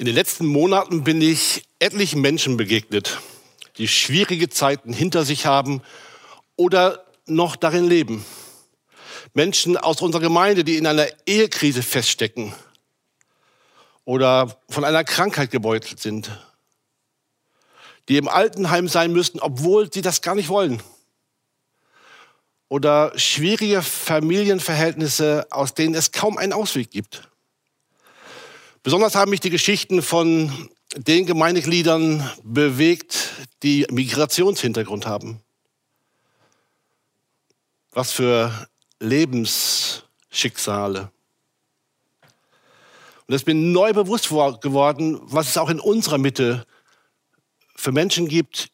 In den letzten Monaten bin ich etlichen Menschen begegnet, die schwierige Zeiten hinter sich haben oder noch darin leben. Menschen aus unserer Gemeinde, die in einer Ehekrise feststecken oder von einer Krankheit gebeutelt sind, die im Altenheim sein müssten, obwohl sie das gar nicht wollen. Oder schwierige Familienverhältnisse, aus denen es kaum einen Ausweg gibt. Besonders haben mich die Geschichten von den Gemeindegliedern bewegt, die Migrationshintergrund haben. Was für Lebensschicksale. Und es bin neu bewusst geworden, was es auch in unserer Mitte für Menschen gibt,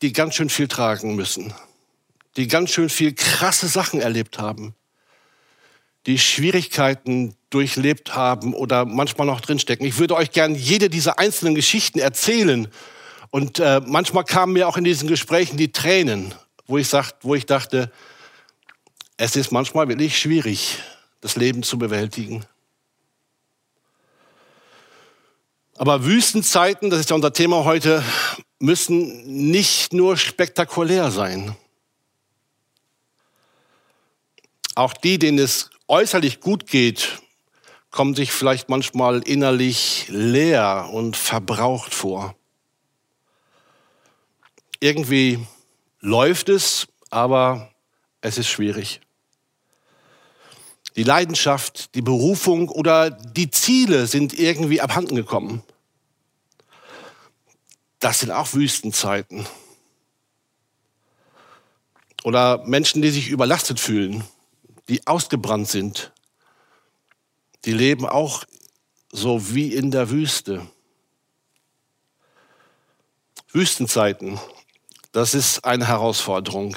die ganz schön viel tragen müssen, die ganz schön viel krasse Sachen erlebt haben, die Schwierigkeiten durchlebt haben oder manchmal noch drinstecken. Ich würde euch gern jede dieser einzelnen Geschichten erzählen. Und äh, manchmal kamen mir auch in diesen Gesprächen die Tränen, wo ich, sagt, wo ich dachte, es ist manchmal wirklich schwierig, das Leben zu bewältigen. Aber Wüstenzeiten, das ist ja unser Thema heute, müssen nicht nur spektakulär sein. Auch die, denen es äußerlich gut geht, kommen sich vielleicht manchmal innerlich leer und verbraucht vor. Irgendwie läuft es, aber es ist schwierig. Die Leidenschaft, die Berufung oder die Ziele sind irgendwie abhanden gekommen. Das sind auch Wüstenzeiten. Oder Menschen, die sich überlastet fühlen, die ausgebrannt sind, die leben auch so wie in der Wüste. Wüstenzeiten, das ist eine Herausforderung.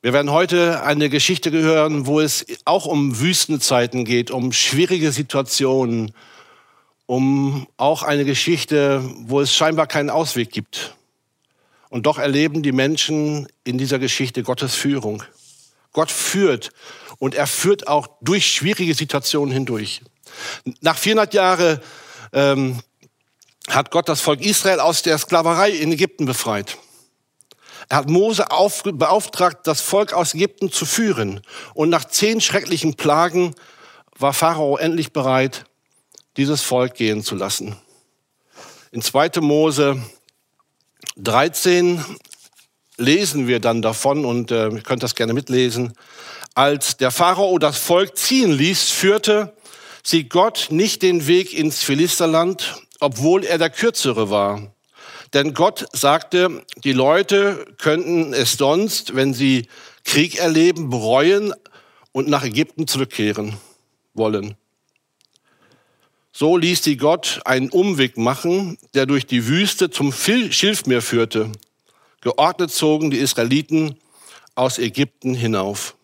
Wir werden heute eine Geschichte hören, wo es auch um Wüstenzeiten geht, um schwierige Situationen, um auch eine Geschichte, wo es scheinbar keinen Ausweg gibt. Und doch erleben die Menschen in dieser Geschichte Gottes Führung. Gott führt und er führt auch durch schwierige Situationen hindurch. Nach 400 Jahren ähm, hat Gott das Volk Israel aus der Sklaverei in Ägypten befreit. Er hat Mose auf, beauftragt, das Volk aus Ägypten zu führen. Und nach zehn schrecklichen Plagen war Pharao endlich bereit, dieses Volk gehen zu lassen. In 2. Mose 13 lesen wir dann davon und äh, ihr könnt das gerne mitlesen. Als der Pharao das Volk ziehen ließ, führte sie Gott nicht den Weg ins Philisterland, obwohl er der kürzere war. Denn Gott sagte, die Leute könnten es sonst, wenn sie Krieg erleben, bereuen und nach Ägypten zurückkehren wollen. So ließ die Gott einen Umweg machen, der durch die Wüste zum Schilfmeer führte. Geordnet zogen die Israeliten aus Ägypten hinauf.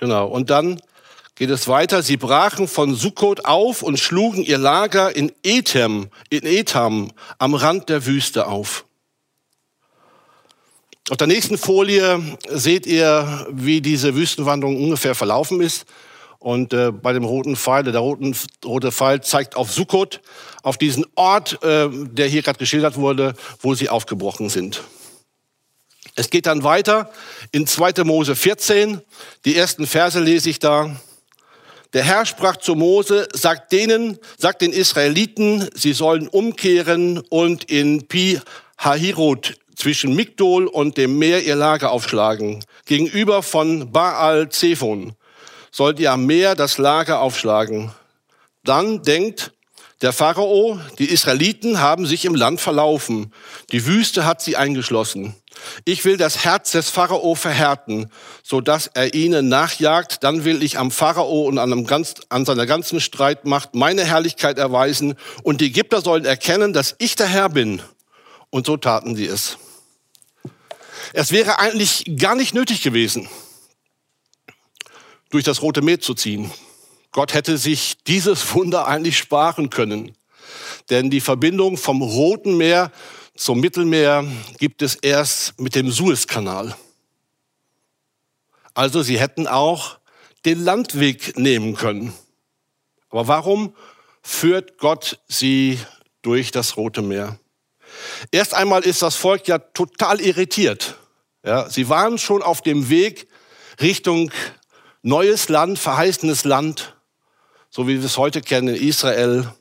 Genau. Und dann geht es weiter. Sie brachen von Sukkot auf und schlugen ihr Lager in Ethem, in Etham, am Rand der Wüste auf. Auf der nächsten Folie seht ihr, wie diese Wüstenwanderung ungefähr verlaufen ist. Und äh, bei dem roten Pfeil, der roten, rote Pfeil zeigt auf Sukkot, auf diesen Ort, äh, der hier gerade geschildert wurde, wo sie aufgebrochen sind. Es geht dann weiter in 2. Mose 14. Die ersten Verse lese ich da. Der Herr sprach zu Mose, sagt denen, sagt den Israeliten, sie sollen umkehren und in Pi Hahirot zwischen Migdol und dem Meer ihr Lager aufschlagen, gegenüber von Baal Zephon sollt ihr am Meer das Lager aufschlagen. Dann denkt der Pharao, die Israeliten haben sich im Land verlaufen. Die Wüste hat sie eingeschlossen. Ich will das Herz des Pharao verhärten, so dass er ihnen nachjagt. Dann will ich am Pharao und an, ganz, an seiner ganzen Streitmacht meine Herrlichkeit erweisen. Und die Ägypter sollen erkennen, dass ich der Herr bin. Und so taten sie es. Es wäre eigentlich gar nicht nötig gewesen, durch das Rote Meer zu ziehen. Gott hätte sich dieses Wunder eigentlich sparen können. Denn die Verbindung vom Roten Meer zum Mittelmeer gibt es erst mit dem Suezkanal. Also sie hätten auch den Landweg nehmen können. Aber warum führt Gott sie durch das Rote Meer? Erst einmal ist das Volk ja total irritiert. Ja, sie waren schon auf dem Weg Richtung neues Land, verheißenes Land, so wie wir es heute kennen in Israel.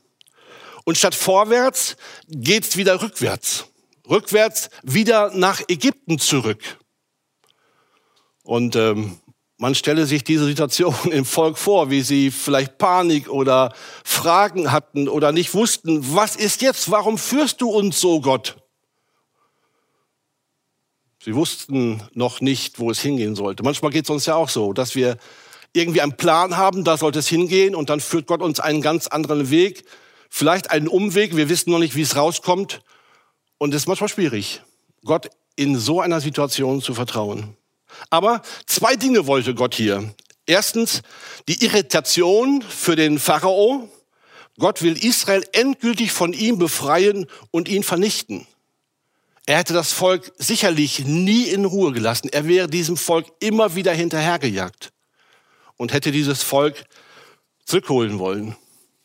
Und statt vorwärts geht's wieder rückwärts. Rückwärts wieder nach Ägypten zurück. Und ähm, man stelle sich diese Situation im Volk vor, wie sie vielleicht Panik oder Fragen hatten oder nicht wussten, was ist jetzt? Warum führst du uns so, Gott? Sie wussten noch nicht, wo es hingehen sollte. Manchmal geht es uns ja auch so, dass wir irgendwie einen Plan haben, da sollte es hingehen und dann führt Gott uns einen ganz anderen Weg, vielleicht einen Umweg, wir wissen noch nicht, wie es rauskommt und es ist manchmal schwierig, Gott in so einer Situation zu vertrauen. Aber zwei Dinge wollte Gott hier. Erstens die Irritation für den Pharao. Gott will Israel endgültig von ihm befreien und ihn vernichten. Er hätte das Volk sicherlich nie in Ruhe gelassen. Er wäre diesem Volk immer wieder hinterhergejagt und hätte dieses Volk zurückholen wollen.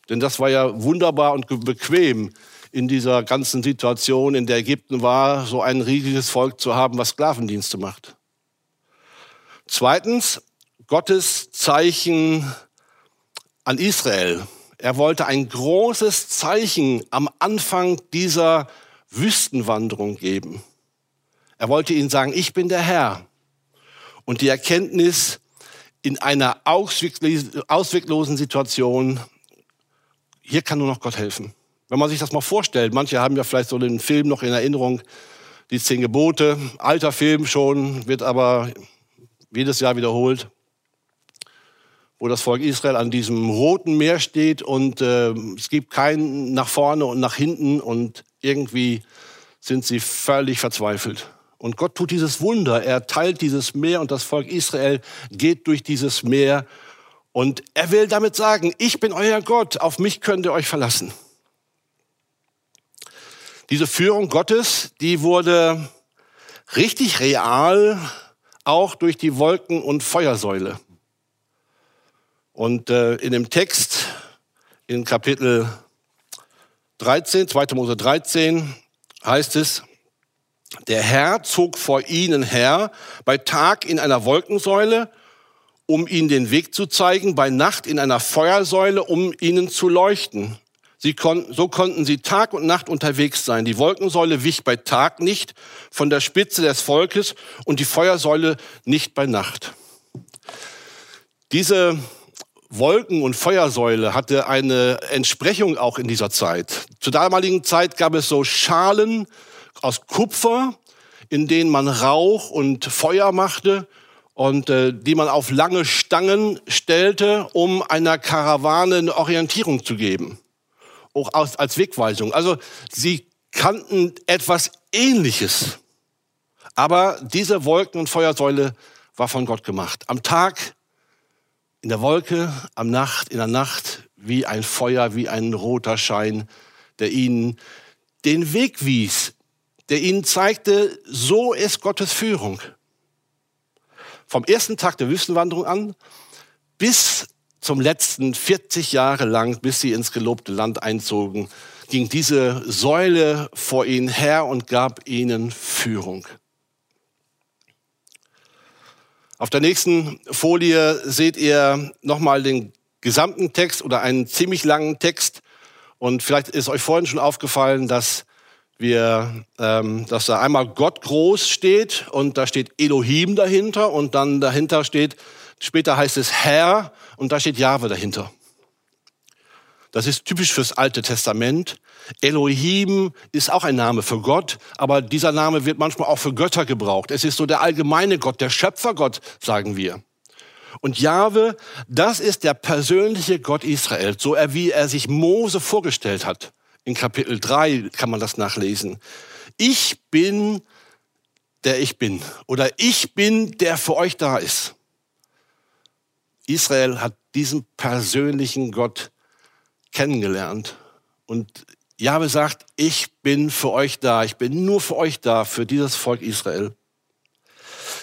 Denn das war ja wunderbar und bequem in dieser ganzen Situation, in der Ägypten war, so ein riesiges Volk zu haben, was Sklavendienste macht. Zweitens, Gottes Zeichen an Israel. Er wollte ein großes Zeichen am Anfang dieser Wüstenwanderung geben. Er wollte ihnen sagen, ich bin der Herr. Und die Erkenntnis in einer ausweglosen Situation, hier kann nur noch Gott helfen. Wenn man sich das mal vorstellt, manche haben ja vielleicht so den Film noch in Erinnerung, die zehn Gebote, alter Film schon, wird aber jedes Jahr wiederholt, wo das Volk Israel an diesem roten Meer steht und äh, es gibt keinen nach vorne und nach hinten und irgendwie sind sie völlig verzweifelt. Und Gott tut dieses Wunder. Er teilt dieses Meer und das Volk Israel geht durch dieses Meer. Und er will damit sagen, ich bin euer Gott, auf mich könnt ihr euch verlassen. Diese Führung Gottes, die wurde richtig real auch durch die Wolken- und Feuersäule. Und äh, in dem Text in Kapitel 13, 2. Mose 13 heißt es, der Herr zog vor ihnen her, bei Tag in einer Wolkensäule, um ihnen den Weg zu zeigen, bei Nacht in einer Feuersäule, um ihnen zu leuchten. Konnten, so konnten sie Tag und Nacht unterwegs sein. Die Wolkensäule wich bei Tag nicht von der Spitze des Volkes und die Feuersäule nicht bei Nacht. Diese Wolken- und Feuersäule hatte eine Entsprechung auch in dieser Zeit. Zur damaligen Zeit gab es so Schalen aus Kupfer, in denen man Rauch und Feuer machte und äh, die man auf lange Stangen stellte, um einer Karawane eine Orientierung zu geben auch als, als Wegweisung. Also sie kannten etwas Ähnliches. Aber diese Wolken- und Feuersäule war von Gott gemacht. Am Tag in der Wolke, am Nacht, in der Nacht wie ein Feuer, wie ein roter Schein, der ihnen den Weg wies, der ihnen zeigte, so ist Gottes Führung. Vom ersten Tag der Wüstenwanderung an bis zum letzten 40 Jahre lang, bis sie ins gelobte Land einzogen, ging diese Säule vor ihnen her und gab ihnen Führung. Auf der nächsten Folie seht ihr nochmal den gesamten Text oder einen ziemlich langen Text. Und vielleicht ist euch vorhin schon aufgefallen, dass wir, ähm, dass da einmal Gott groß steht und da steht Elohim dahinter und dann dahinter steht Später heißt es Herr und da steht Jahwe dahinter. Das ist typisch fürs Alte Testament. Elohim ist auch ein Name für Gott, aber dieser Name wird manchmal auch für Götter gebraucht. Es ist so der allgemeine Gott, der Schöpfergott, sagen wir. Und Jahwe, das ist der persönliche Gott Israels, so wie er sich Mose vorgestellt hat. In Kapitel 3 kann man das nachlesen. Ich bin, der ich bin. Oder ich bin, der für euch da ist. Israel hat diesen persönlichen Gott kennengelernt und Jahwe sagt, ich bin für euch da, ich bin nur für euch da, für dieses Volk Israel.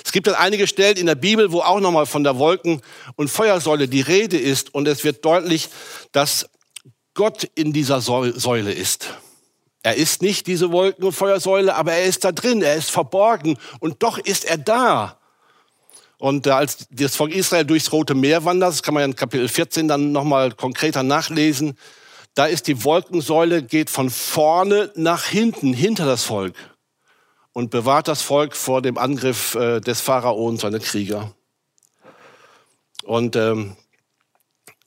Es gibt dann einige Stellen in der Bibel, wo auch nochmal von der Wolken- und Feuersäule die Rede ist und es wird deutlich, dass Gott in dieser Säule ist. Er ist nicht diese Wolken- und Feuersäule, aber er ist da drin, er ist verborgen und doch ist er da. Und äh, als das Volk Israel durchs Rote Meer wandert, das kann man ja in Kapitel 14 dann nochmal konkreter nachlesen, da ist die Wolkensäule, geht von vorne nach hinten, hinter das Volk und bewahrt das Volk vor dem Angriff äh, des Pharao und seiner Krieger. Und ähm,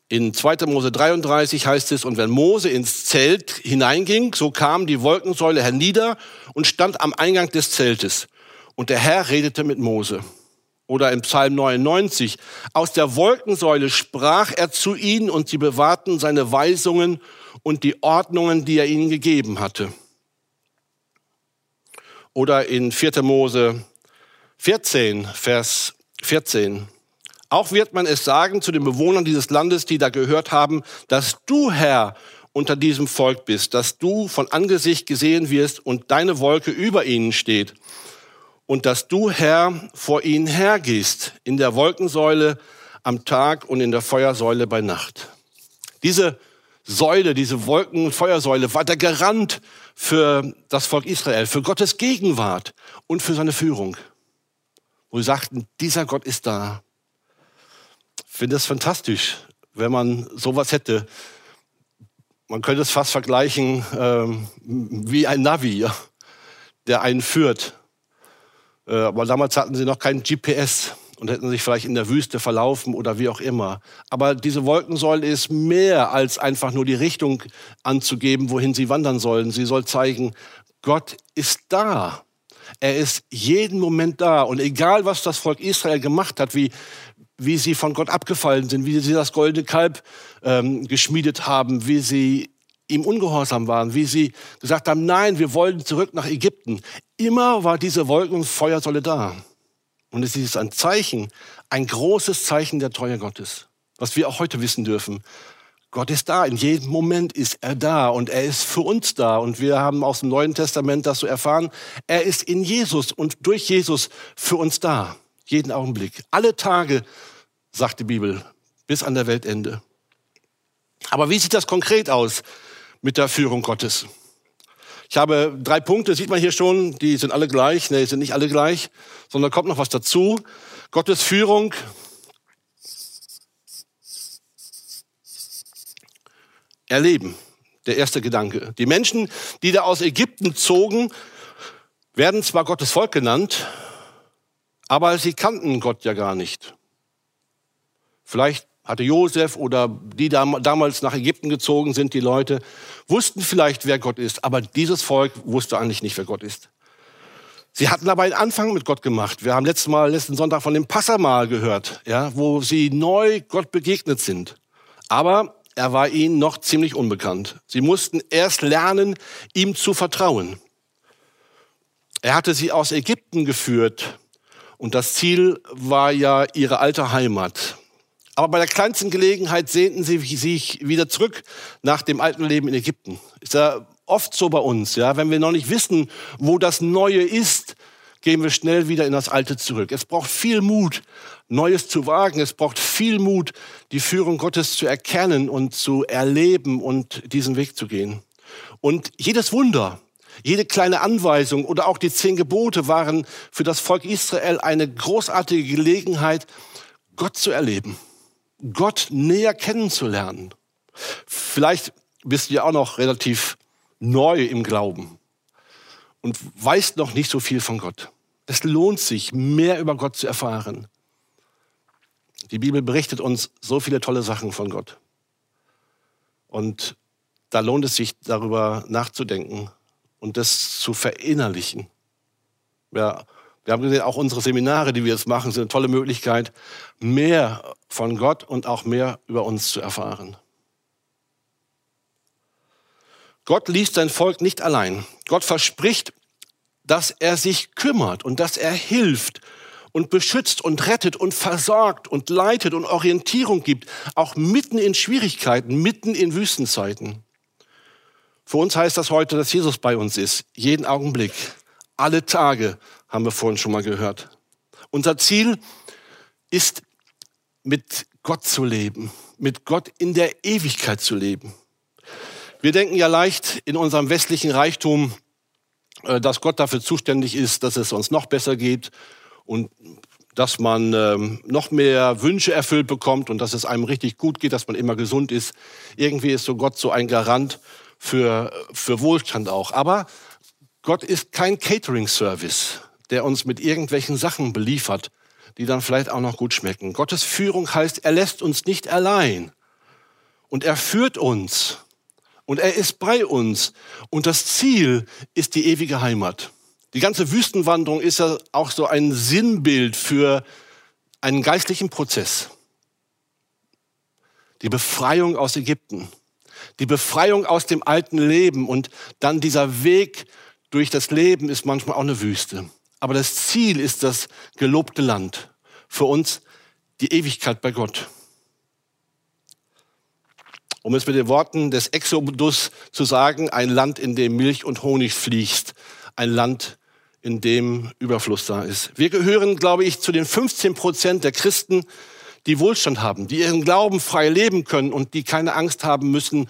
in 2. Mose 33 heißt es, und wenn Mose ins Zelt hineinging, so kam die Wolkensäule hernieder und stand am Eingang des Zeltes. Und der Herr redete mit Mose. Oder im Psalm 99, aus der Wolkensäule sprach er zu ihnen und sie bewahrten seine Weisungen und die Ordnungen, die er ihnen gegeben hatte. Oder in 4. Mose 14, Vers 14. Auch wird man es sagen zu den Bewohnern dieses Landes, die da gehört haben, dass du, Herr, unter diesem Volk bist, dass du von Angesicht gesehen wirst und deine Wolke über ihnen steht und dass du, Herr, vor ihnen hergehst in der Wolkensäule am Tag und in der Feuersäule bei Nacht. Diese Säule, diese Wolken- und Feuersäule war der Garant für das Volk Israel, für Gottes Gegenwart und für seine Führung. Wo sie sagten, dieser Gott ist da. Ich finde es fantastisch, wenn man sowas hätte. Man könnte es fast vergleichen ähm, wie ein Navi, der einen führt aber damals hatten sie noch kein GPS und hätten sich vielleicht in der Wüste verlaufen oder wie auch immer. Aber diese Wolkensäule ist mehr als einfach nur die Richtung anzugeben, wohin sie wandern sollen. Sie soll zeigen, Gott ist da. Er ist jeden Moment da. Und egal, was das Volk Israel gemacht hat, wie, wie sie von Gott abgefallen sind, wie sie das goldene Kalb ähm, geschmiedet haben, wie sie ihm ungehorsam waren, wie sie gesagt haben, nein, wir wollen zurück nach Ägypten. Immer war diese Wolken- und Feuersäule da. Und es ist ein Zeichen, ein großes Zeichen der Treue Gottes, was wir auch heute wissen dürfen. Gott ist da, in jedem Moment ist er da und er ist für uns da. Und wir haben aus dem Neuen Testament das so erfahren, er ist in Jesus und durch Jesus für uns da, jeden Augenblick. Alle Tage, sagt die Bibel, bis an der Weltende. Aber wie sieht das konkret aus? Mit der Führung Gottes. Ich habe drei Punkte, sieht man hier schon, die sind alle gleich. Nee, sind nicht alle gleich, sondern kommt noch was dazu. Gottes Führung. Erleben, der erste Gedanke. Die Menschen, die da aus Ägypten zogen, werden zwar Gottes Volk genannt, aber sie kannten Gott ja gar nicht. Vielleicht hatte Josef oder die damals nach Ägypten gezogen sind, die Leute, wussten vielleicht, wer Gott ist, aber dieses Volk wusste eigentlich nicht, wer Gott ist. Sie hatten aber einen Anfang mit Gott gemacht. Wir haben letztes Mal, letzten Sonntag von dem Passamal gehört, ja, wo sie neu Gott begegnet sind. Aber er war ihnen noch ziemlich unbekannt. Sie mussten erst lernen, ihm zu vertrauen. Er hatte sie aus Ägypten geführt und das Ziel war ja ihre alte Heimat. Aber bei der kleinsten Gelegenheit sehnten sie sich wieder zurück nach dem alten Leben in Ägypten. Ist ja oft so bei uns, ja. Wenn wir noch nicht wissen, wo das Neue ist, gehen wir schnell wieder in das Alte zurück. Es braucht viel Mut, Neues zu wagen. Es braucht viel Mut, die Führung Gottes zu erkennen und zu erleben und diesen Weg zu gehen. Und jedes Wunder, jede kleine Anweisung oder auch die zehn Gebote waren für das Volk Israel eine großartige Gelegenheit, Gott zu erleben. Gott näher kennenzulernen. Vielleicht bist du ja auch noch relativ neu im Glauben und weißt noch nicht so viel von Gott. Es lohnt sich, mehr über Gott zu erfahren. Die Bibel berichtet uns so viele tolle Sachen von Gott. Und da lohnt es sich, darüber nachzudenken und das zu verinnerlichen. Ja, wir haben gesehen, auch unsere Seminare, die wir jetzt machen, sind eine tolle Möglichkeit, mehr von Gott und auch mehr über uns zu erfahren. Gott ließ sein Volk nicht allein. Gott verspricht, dass er sich kümmert und dass er hilft und beschützt und rettet und versorgt und leitet und Orientierung gibt, auch mitten in Schwierigkeiten, mitten in Wüstenzeiten. Für uns heißt das heute, dass Jesus bei uns ist, jeden Augenblick, alle Tage, haben wir vorhin schon mal gehört. Unser Ziel ist, mit Gott zu leben, mit Gott in der Ewigkeit zu leben. Wir denken ja leicht in unserem westlichen Reichtum, äh, dass Gott dafür zuständig ist, dass es uns noch besser geht und dass man ähm, noch mehr Wünsche erfüllt bekommt und dass es einem richtig gut geht, dass man immer gesund ist. Irgendwie ist so Gott so ein Garant für, für Wohlstand auch. Aber Gott ist kein Catering-Service, der uns mit irgendwelchen Sachen beliefert, die dann vielleicht auch noch gut schmecken. Gottes Führung heißt, er lässt uns nicht allein. Und er führt uns. Und er ist bei uns. Und das Ziel ist die ewige Heimat. Die ganze Wüstenwanderung ist ja auch so ein Sinnbild für einen geistlichen Prozess. Die Befreiung aus Ägypten, die Befreiung aus dem alten Leben und dann dieser Weg durch das Leben ist manchmal auch eine Wüste. Aber das Ziel ist das gelobte Land. Für uns die Ewigkeit bei Gott. Um es mit den Worten des Exodus zu sagen, ein Land, in dem Milch und Honig fließt. Ein Land, in dem Überfluss da ist. Wir gehören, glaube ich, zu den 15 Prozent der Christen, die Wohlstand haben, die ihren Glauben frei leben können und die keine Angst haben müssen,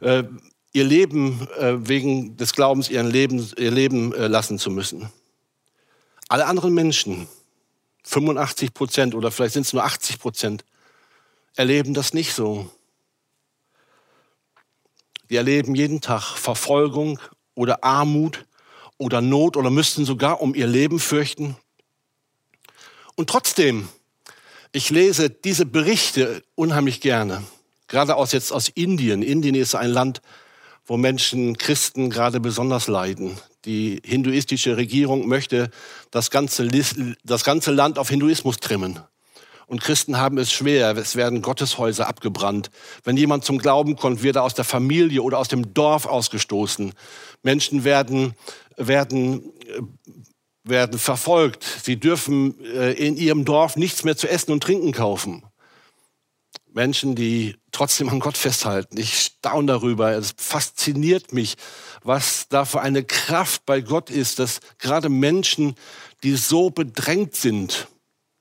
äh, ihr Leben äh, wegen des Glaubens ihren Leben, ihr Leben äh, lassen zu müssen. Alle anderen Menschen, 85 Prozent oder vielleicht sind es nur 80 Prozent, erleben das nicht so. Die erleben jeden Tag Verfolgung oder Armut oder Not oder müssten sogar um ihr Leben fürchten. Und trotzdem, ich lese diese Berichte unheimlich gerne, gerade aus jetzt aus Indien. Indien ist ein Land, wo Menschen, Christen gerade besonders leiden. Die hinduistische Regierung möchte das ganze, das ganze Land auf Hinduismus trimmen. Und Christen haben es schwer. Es werden Gotteshäuser abgebrannt. Wenn jemand zum Glauben kommt, wird er aus der Familie oder aus dem Dorf ausgestoßen. Menschen werden, werden, äh, werden verfolgt. Sie dürfen äh, in ihrem Dorf nichts mehr zu essen und trinken kaufen. Menschen, die trotzdem an Gott festhalten. Ich staune darüber. Es fasziniert mich, was da für eine Kraft bei Gott ist, dass gerade Menschen, die so bedrängt sind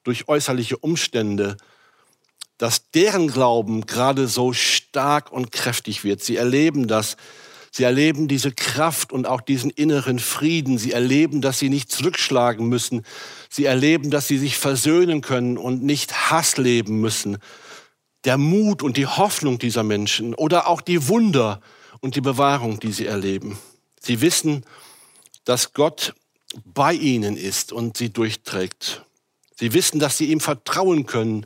durch äußerliche Umstände, dass deren Glauben gerade so stark und kräftig wird. Sie erleben das. Sie erleben diese Kraft und auch diesen inneren Frieden. Sie erleben, dass sie nicht zurückschlagen müssen. Sie erleben, dass sie sich versöhnen können und nicht Hass leben müssen der Mut und die Hoffnung dieser Menschen oder auch die Wunder und die Bewahrung, die sie erleben. Sie wissen, dass Gott bei ihnen ist und sie durchträgt. Sie wissen, dass sie ihm vertrauen können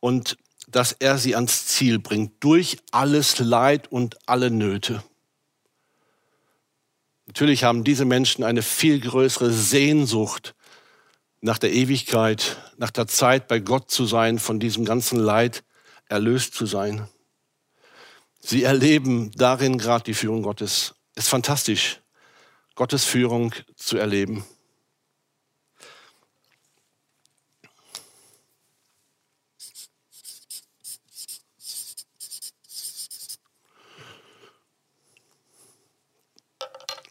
und dass er sie ans Ziel bringt durch alles Leid und alle Nöte. Natürlich haben diese Menschen eine viel größere Sehnsucht nach der Ewigkeit, nach der Zeit bei Gott zu sein, von diesem ganzen Leid, erlöst zu sein. Sie erleben darin gerade die Führung Gottes. Es ist fantastisch, Gottes Führung zu erleben.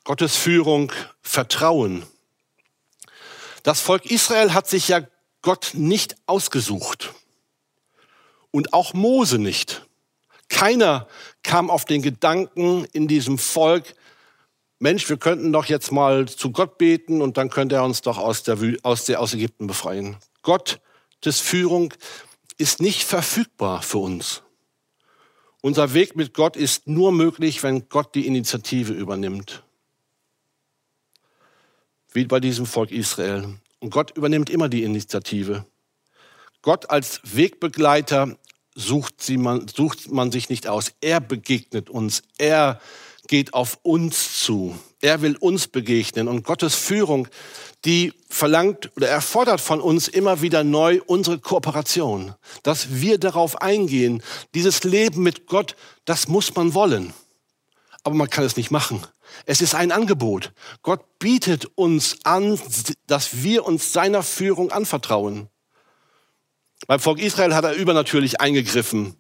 Gottes Führung vertrauen. Das Volk Israel hat sich ja Gott nicht ausgesucht und auch Mose nicht. Keiner kam auf den Gedanken in diesem Volk, Mensch, wir könnten doch jetzt mal zu Gott beten und dann könnte er uns doch aus, der, aus, der, aus Ägypten befreien. Gottes Führung ist nicht verfügbar für uns. Unser Weg mit Gott ist nur möglich, wenn Gott die Initiative übernimmt. Wie bei diesem Volk Israel. Und Gott übernimmt immer die Initiative. Gott als Wegbegleiter sucht, sie man, sucht man sich nicht aus. Er begegnet uns. Er geht auf uns zu. Er will uns begegnen. Und Gottes Führung, die verlangt oder erfordert von uns immer wieder neu unsere Kooperation. Dass wir darauf eingehen. Dieses Leben mit Gott, das muss man wollen. Aber man kann es nicht machen. Es ist ein Angebot. Gott bietet uns an, dass wir uns seiner Führung anvertrauen. Beim Volk Israel hat er übernatürlich eingegriffen.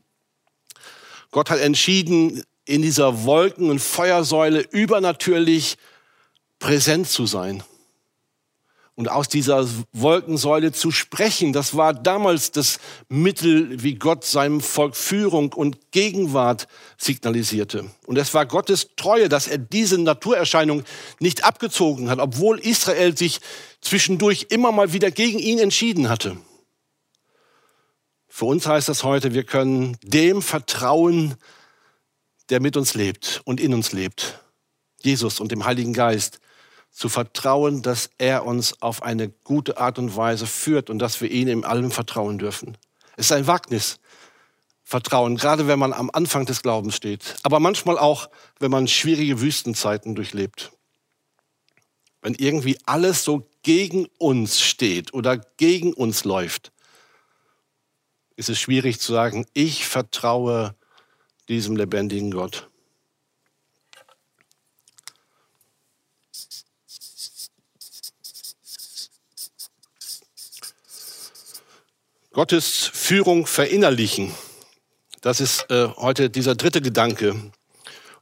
Gott hat entschieden, in dieser Wolken- und Feuersäule übernatürlich präsent zu sein. Und aus dieser Wolkensäule zu sprechen, das war damals das Mittel, wie Gott seinem Volk Führung und Gegenwart signalisierte. Und es war Gottes Treue, dass er diese Naturerscheinung nicht abgezogen hat, obwohl Israel sich zwischendurch immer mal wieder gegen ihn entschieden hatte. Für uns heißt das heute, wir können dem vertrauen, der mit uns lebt und in uns lebt. Jesus und dem Heiligen Geist zu vertrauen, dass er uns auf eine gute Art und Weise führt und dass wir ihm in allem vertrauen dürfen. Es ist ein Wagnis, Vertrauen, gerade wenn man am Anfang des Glaubens steht, aber manchmal auch, wenn man schwierige Wüstenzeiten durchlebt. Wenn irgendwie alles so gegen uns steht oder gegen uns läuft, ist es schwierig zu sagen, ich vertraue diesem lebendigen Gott. Gottes Führung verinnerlichen. Das ist äh, heute dieser dritte Gedanke.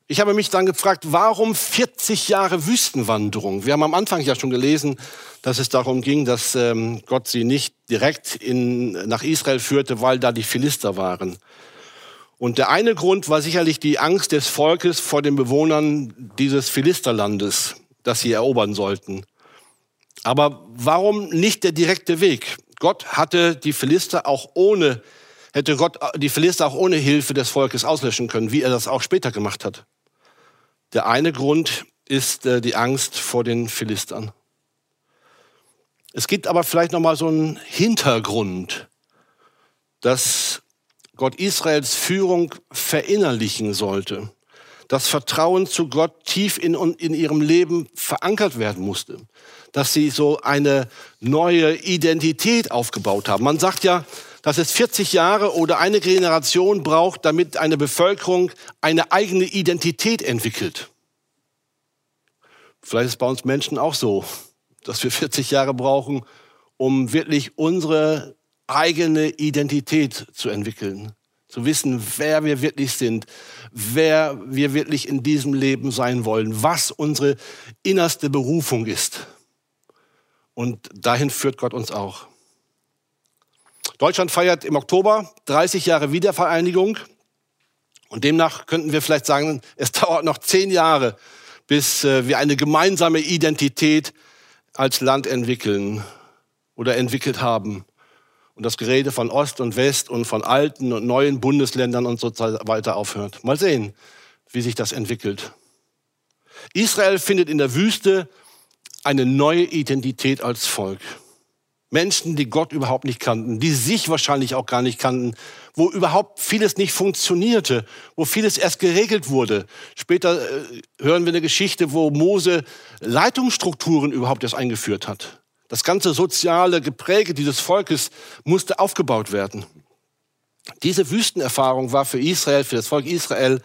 Ich habe mich dann gefragt, warum 40 Jahre Wüstenwanderung? Wir haben am Anfang ja schon gelesen, dass es darum ging, dass ähm, Gott sie nicht direkt in, nach Israel führte, weil da die Philister waren. Und der eine Grund war sicherlich die Angst des Volkes vor den Bewohnern dieses Philisterlandes, das sie erobern sollten. Aber warum nicht der direkte Weg? Gott hatte die Philister auch ohne, hätte Gott die Philister auch ohne Hilfe des Volkes auslöschen können, wie er das auch später gemacht hat. Der eine Grund ist äh, die Angst vor den Philistern. Es gibt aber vielleicht noch mal so einen Hintergrund, dass Gott Israels Führung verinnerlichen sollte. Das Vertrauen zu Gott tief in, in ihrem Leben verankert werden musste dass sie so eine neue Identität aufgebaut haben. Man sagt ja, dass es 40 Jahre oder eine Generation braucht, damit eine Bevölkerung eine eigene Identität entwickelt. Vielleicht ist es bei uns Menschen auch so, dass wir 40 Jahre brauchen, um wirklich unsere eigene Identität zu entwickeln. Zu wissen, wer wir wirklich sind, wer wir wirklich in diesem Leben sein wollen, was unsere innerste Berufung ist. Und dahin führt Gott uns auch. Deutschland feiert im Oktober 30 Jahre Wiedervereinigung. Und demnach könnten wir vielleicht sagen, es dauert noch zehn Jahre, bis äh, wir eine gemeinsame Identität als Land entwickeln oder entwickelt haben. Und das Gerede von Ost und West und von alten und neuen Bundesländern und so weiter aufhört. Mal sehen, wie sich das entwickelt. Israel findet in der Wüste eine neue Identität als Volk. Menschen, die Gott überhaupt nicht kannten, die sich wahrscheinlich auch gar nicht kannten, wo überhaupt vieles nicht funktionierte, wo vieles erst geregelt wurde. Später äh, hören wir eine Geschichte, wo Mose Leitungsstrukturen überhaupt erst eingeführt hat. Das ganze soziale Gepräge dieses Volkes musste aufgebaut werden. Diese Wüstenerfahrung war für Israel, für das Volk Israel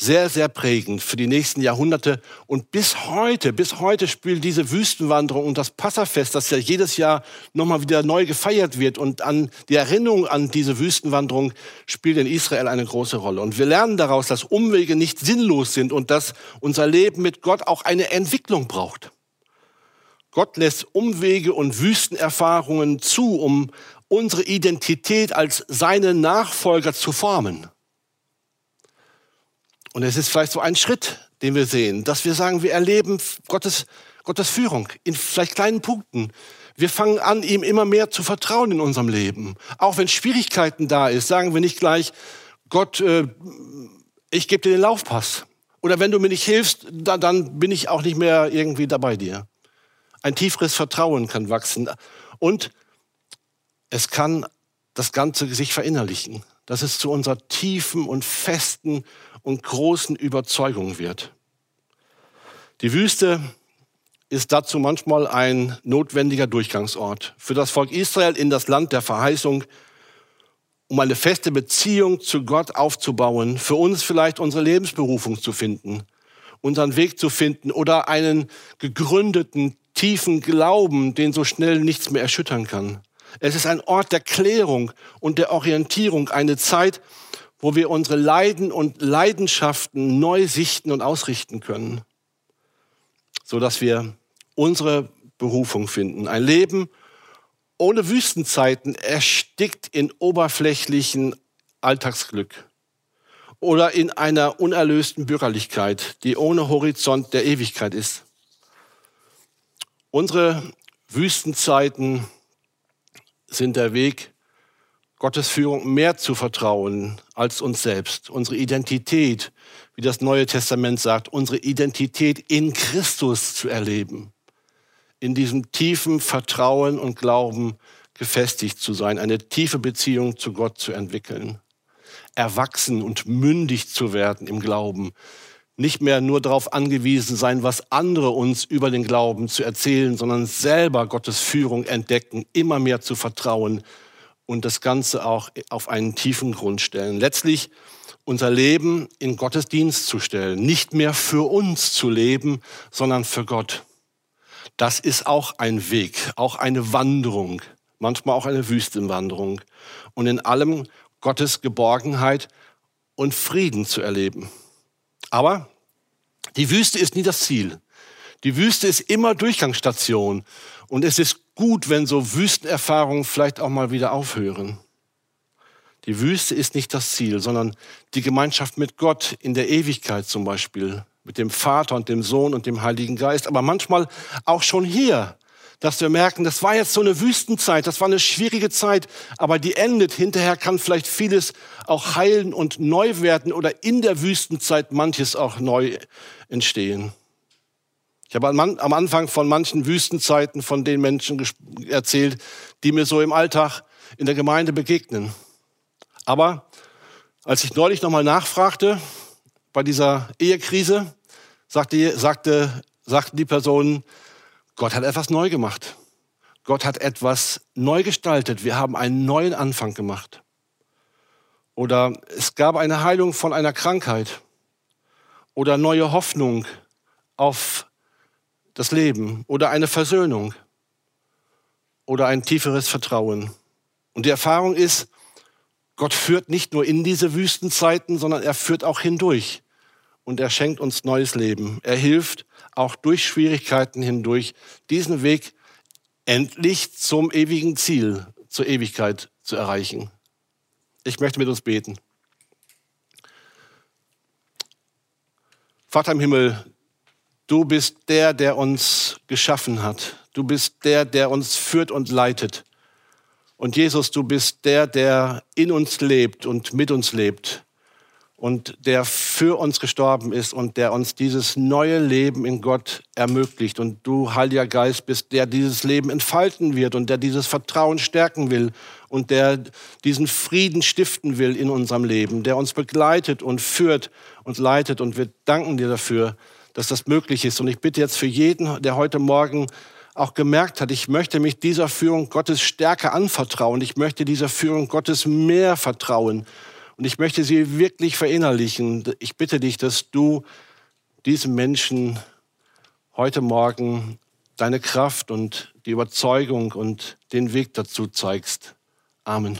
sehr, sehr prägend für die nächsten Jahrhunderte. Und bis heute, bis heute spielt diese Wüstenwanderung und das Passafest, das ja jedes Jahr nochmal wieder neu gefeiert wird und an die Erinnerung an diese Wüstenwanderung spielt in Israel eine große Rolle. Und wir lernen daraus, dass Umwege nicht sinnlos sind und dass unser Leben mit Gott auch eine Entwicklung braucht. Gott lässt Umwege und Wüstenerfahrungen zu, um unsere Identität als seine Nachfolger zu formen. Und es ist vielleicht so ein Schritt, den wir sehen, dass wir sagen, wir erleben Gottes, Gottes Führung in vielleicht kleinen Punkten. Wir fangen an, ihm immer mehr zu vertrauen in unserem Leben. Auch wenn Schwierigkeiten da ist, sagen wir nicht gleich, Gott, äh, ich gebe dir den Laufpass. Oder wenn du mir nicht hilfst, dann, dann bin ich auch nicht mehr irgendwie dabei dir. Ein tieferes Vertrauen kann wachsen. Und es kann das Ganze sich verinnerlichen, dass es zu unserer tiefen und festen und großen Überzeugung wird. Die Wüste ist dazu manchmal ein notwendiger Durchgangsort für das Volk Israel in das Land der Verheißung, um eine feste Beziehung zu Gott aufzubauen, für uns vielleicht unsere Lebensberufung zu finden, unseren Weg zu finden oder einen gegründeten, tiefen Glauben, den so schnell nichts mehr erschüttern kann. Es ist ein Ort der Klärung und der Orientierung, eine Zeit, wo wir unsere Leiden und Leidenschaften neu sichten und ausrichten können, so dass wir unsere Berufung finden. Ein Leben ohne Wüstenzeiten erstickt in oberflächlichen Alltagsglück oder in einer unerlösten Bürgerlichkeit, die ohne Horizont der Ewigkeit ist. Unsere Wüstenzeiten sind der Weg, Gottes Führung mehr zu vertrauen als uns selbst. Unsere Identität, wie das Neue Testament sagt, unsere Identität in Christus zu erleben. In diesem tiefen Vertrauen und Glauben gefestigt zu sein, eine tiefe Beziehung zu Gott zu entwickeln. Erwachsen und mündig zu werden im Glauben. Nicht mehr nur darauf angewiesen sein, was andere uns über den Glauben zu erzählen, sondern selber Gottes Führung entdecken, immer mehr zu vertrauen und das Ganze auch auf einen tiefen Grund stellen. Letztlich unser Leben in Gottes Dienst zu stellen, nicht mehr für uns zu leben, sondern für Gott. Das ist auch ein Weg, auch eine Wanderung, manchmal auch eine Wüstenwanderung und in allem Gottes Geborgenheit und Frieden zu erleben. Aber die Wüste ist nie das Ziel. Die Wüste ist immer Durchgangsstation und es ist gut, wenn so Wüstenerfahrungen vielleicht auch mal wieder aufhören. Die Wüste ist nicht das Ziel, sondern die Gemeinschaft mit Gott in der Ewigkeit zum Beispiel, mit dem Vater und dem Sohn und dem Heiligen Geist, aber manchmal auch schon hier, dass wir merken, das war jetzt so eine Wüstenzeit, das war eine schwierige Zeit, aber die endet. Hinterher kann vielleicht vieles auch heilen und neu werden oder in der Wüstenzeit manches auch neu entstehen. Ich habe am Anfang von manchen Wüstenzeiten von den Menschen erzählt, die mir so im Alltag in der Gemeinde begegnen. Aber als ich neulich nochmal nachfragte bei dieser Ehekrise, sagte, sagte, sagten die Personen, Gott hat etwas neu gemacht. Gott hat etwas neu gestaltet. Wir haben einen neuen Anfang gemacht. Oder es gab eine Heilung von einer Krankheit. Oder neue Hoffnung auf das Leben oder eine Versöhnung oder ein tieferes Vertrauen. Und die Erfahrung ist, Gott führt nicht nur in diese Wüstenzeiten, sondern er führt auch hindurch. Und er schenkt uns neues Leben. Er hilft auch durch Schwierigkeiten hindurch, diesen Weg endlich zum ewigen Ziel, zur Ewigkeit zu erreichen. Ich möchte mit uns beten. Vater im Himmel, Du bist der, der uns geschaffen hat. Du bist der, der uns führt und leitet. Und Jesus, du bist der, der in uns lebt und mit uns lebt und der für uns gestorben ist und der uns dieses neue Leben in Gott ermöglicht. Und du, Heiliger Geist, bist der dieses Leben entfalten wird und der dieses Vertrauen stärken will und der diesen Frieden stiften will in unserem Leben, der uns begleitet und führt und leitet. Und wir danken dir dafür, dass das möglich ist. Und ich bitte jetzt für jeden, der heute Morgen auch gemerkt hat, ich möchte mich dieser Führung Gottes stärker anvertrauen. Ich möchte dieser Führung Gottes mehr vertrauen. Und ich möchte sie wirklich verinnerlichen. Ich bitte dich, dass du diesen Menschen heute Morgen deine Kraft und die Überzeugung und den Weg dazu zeigst. Amen.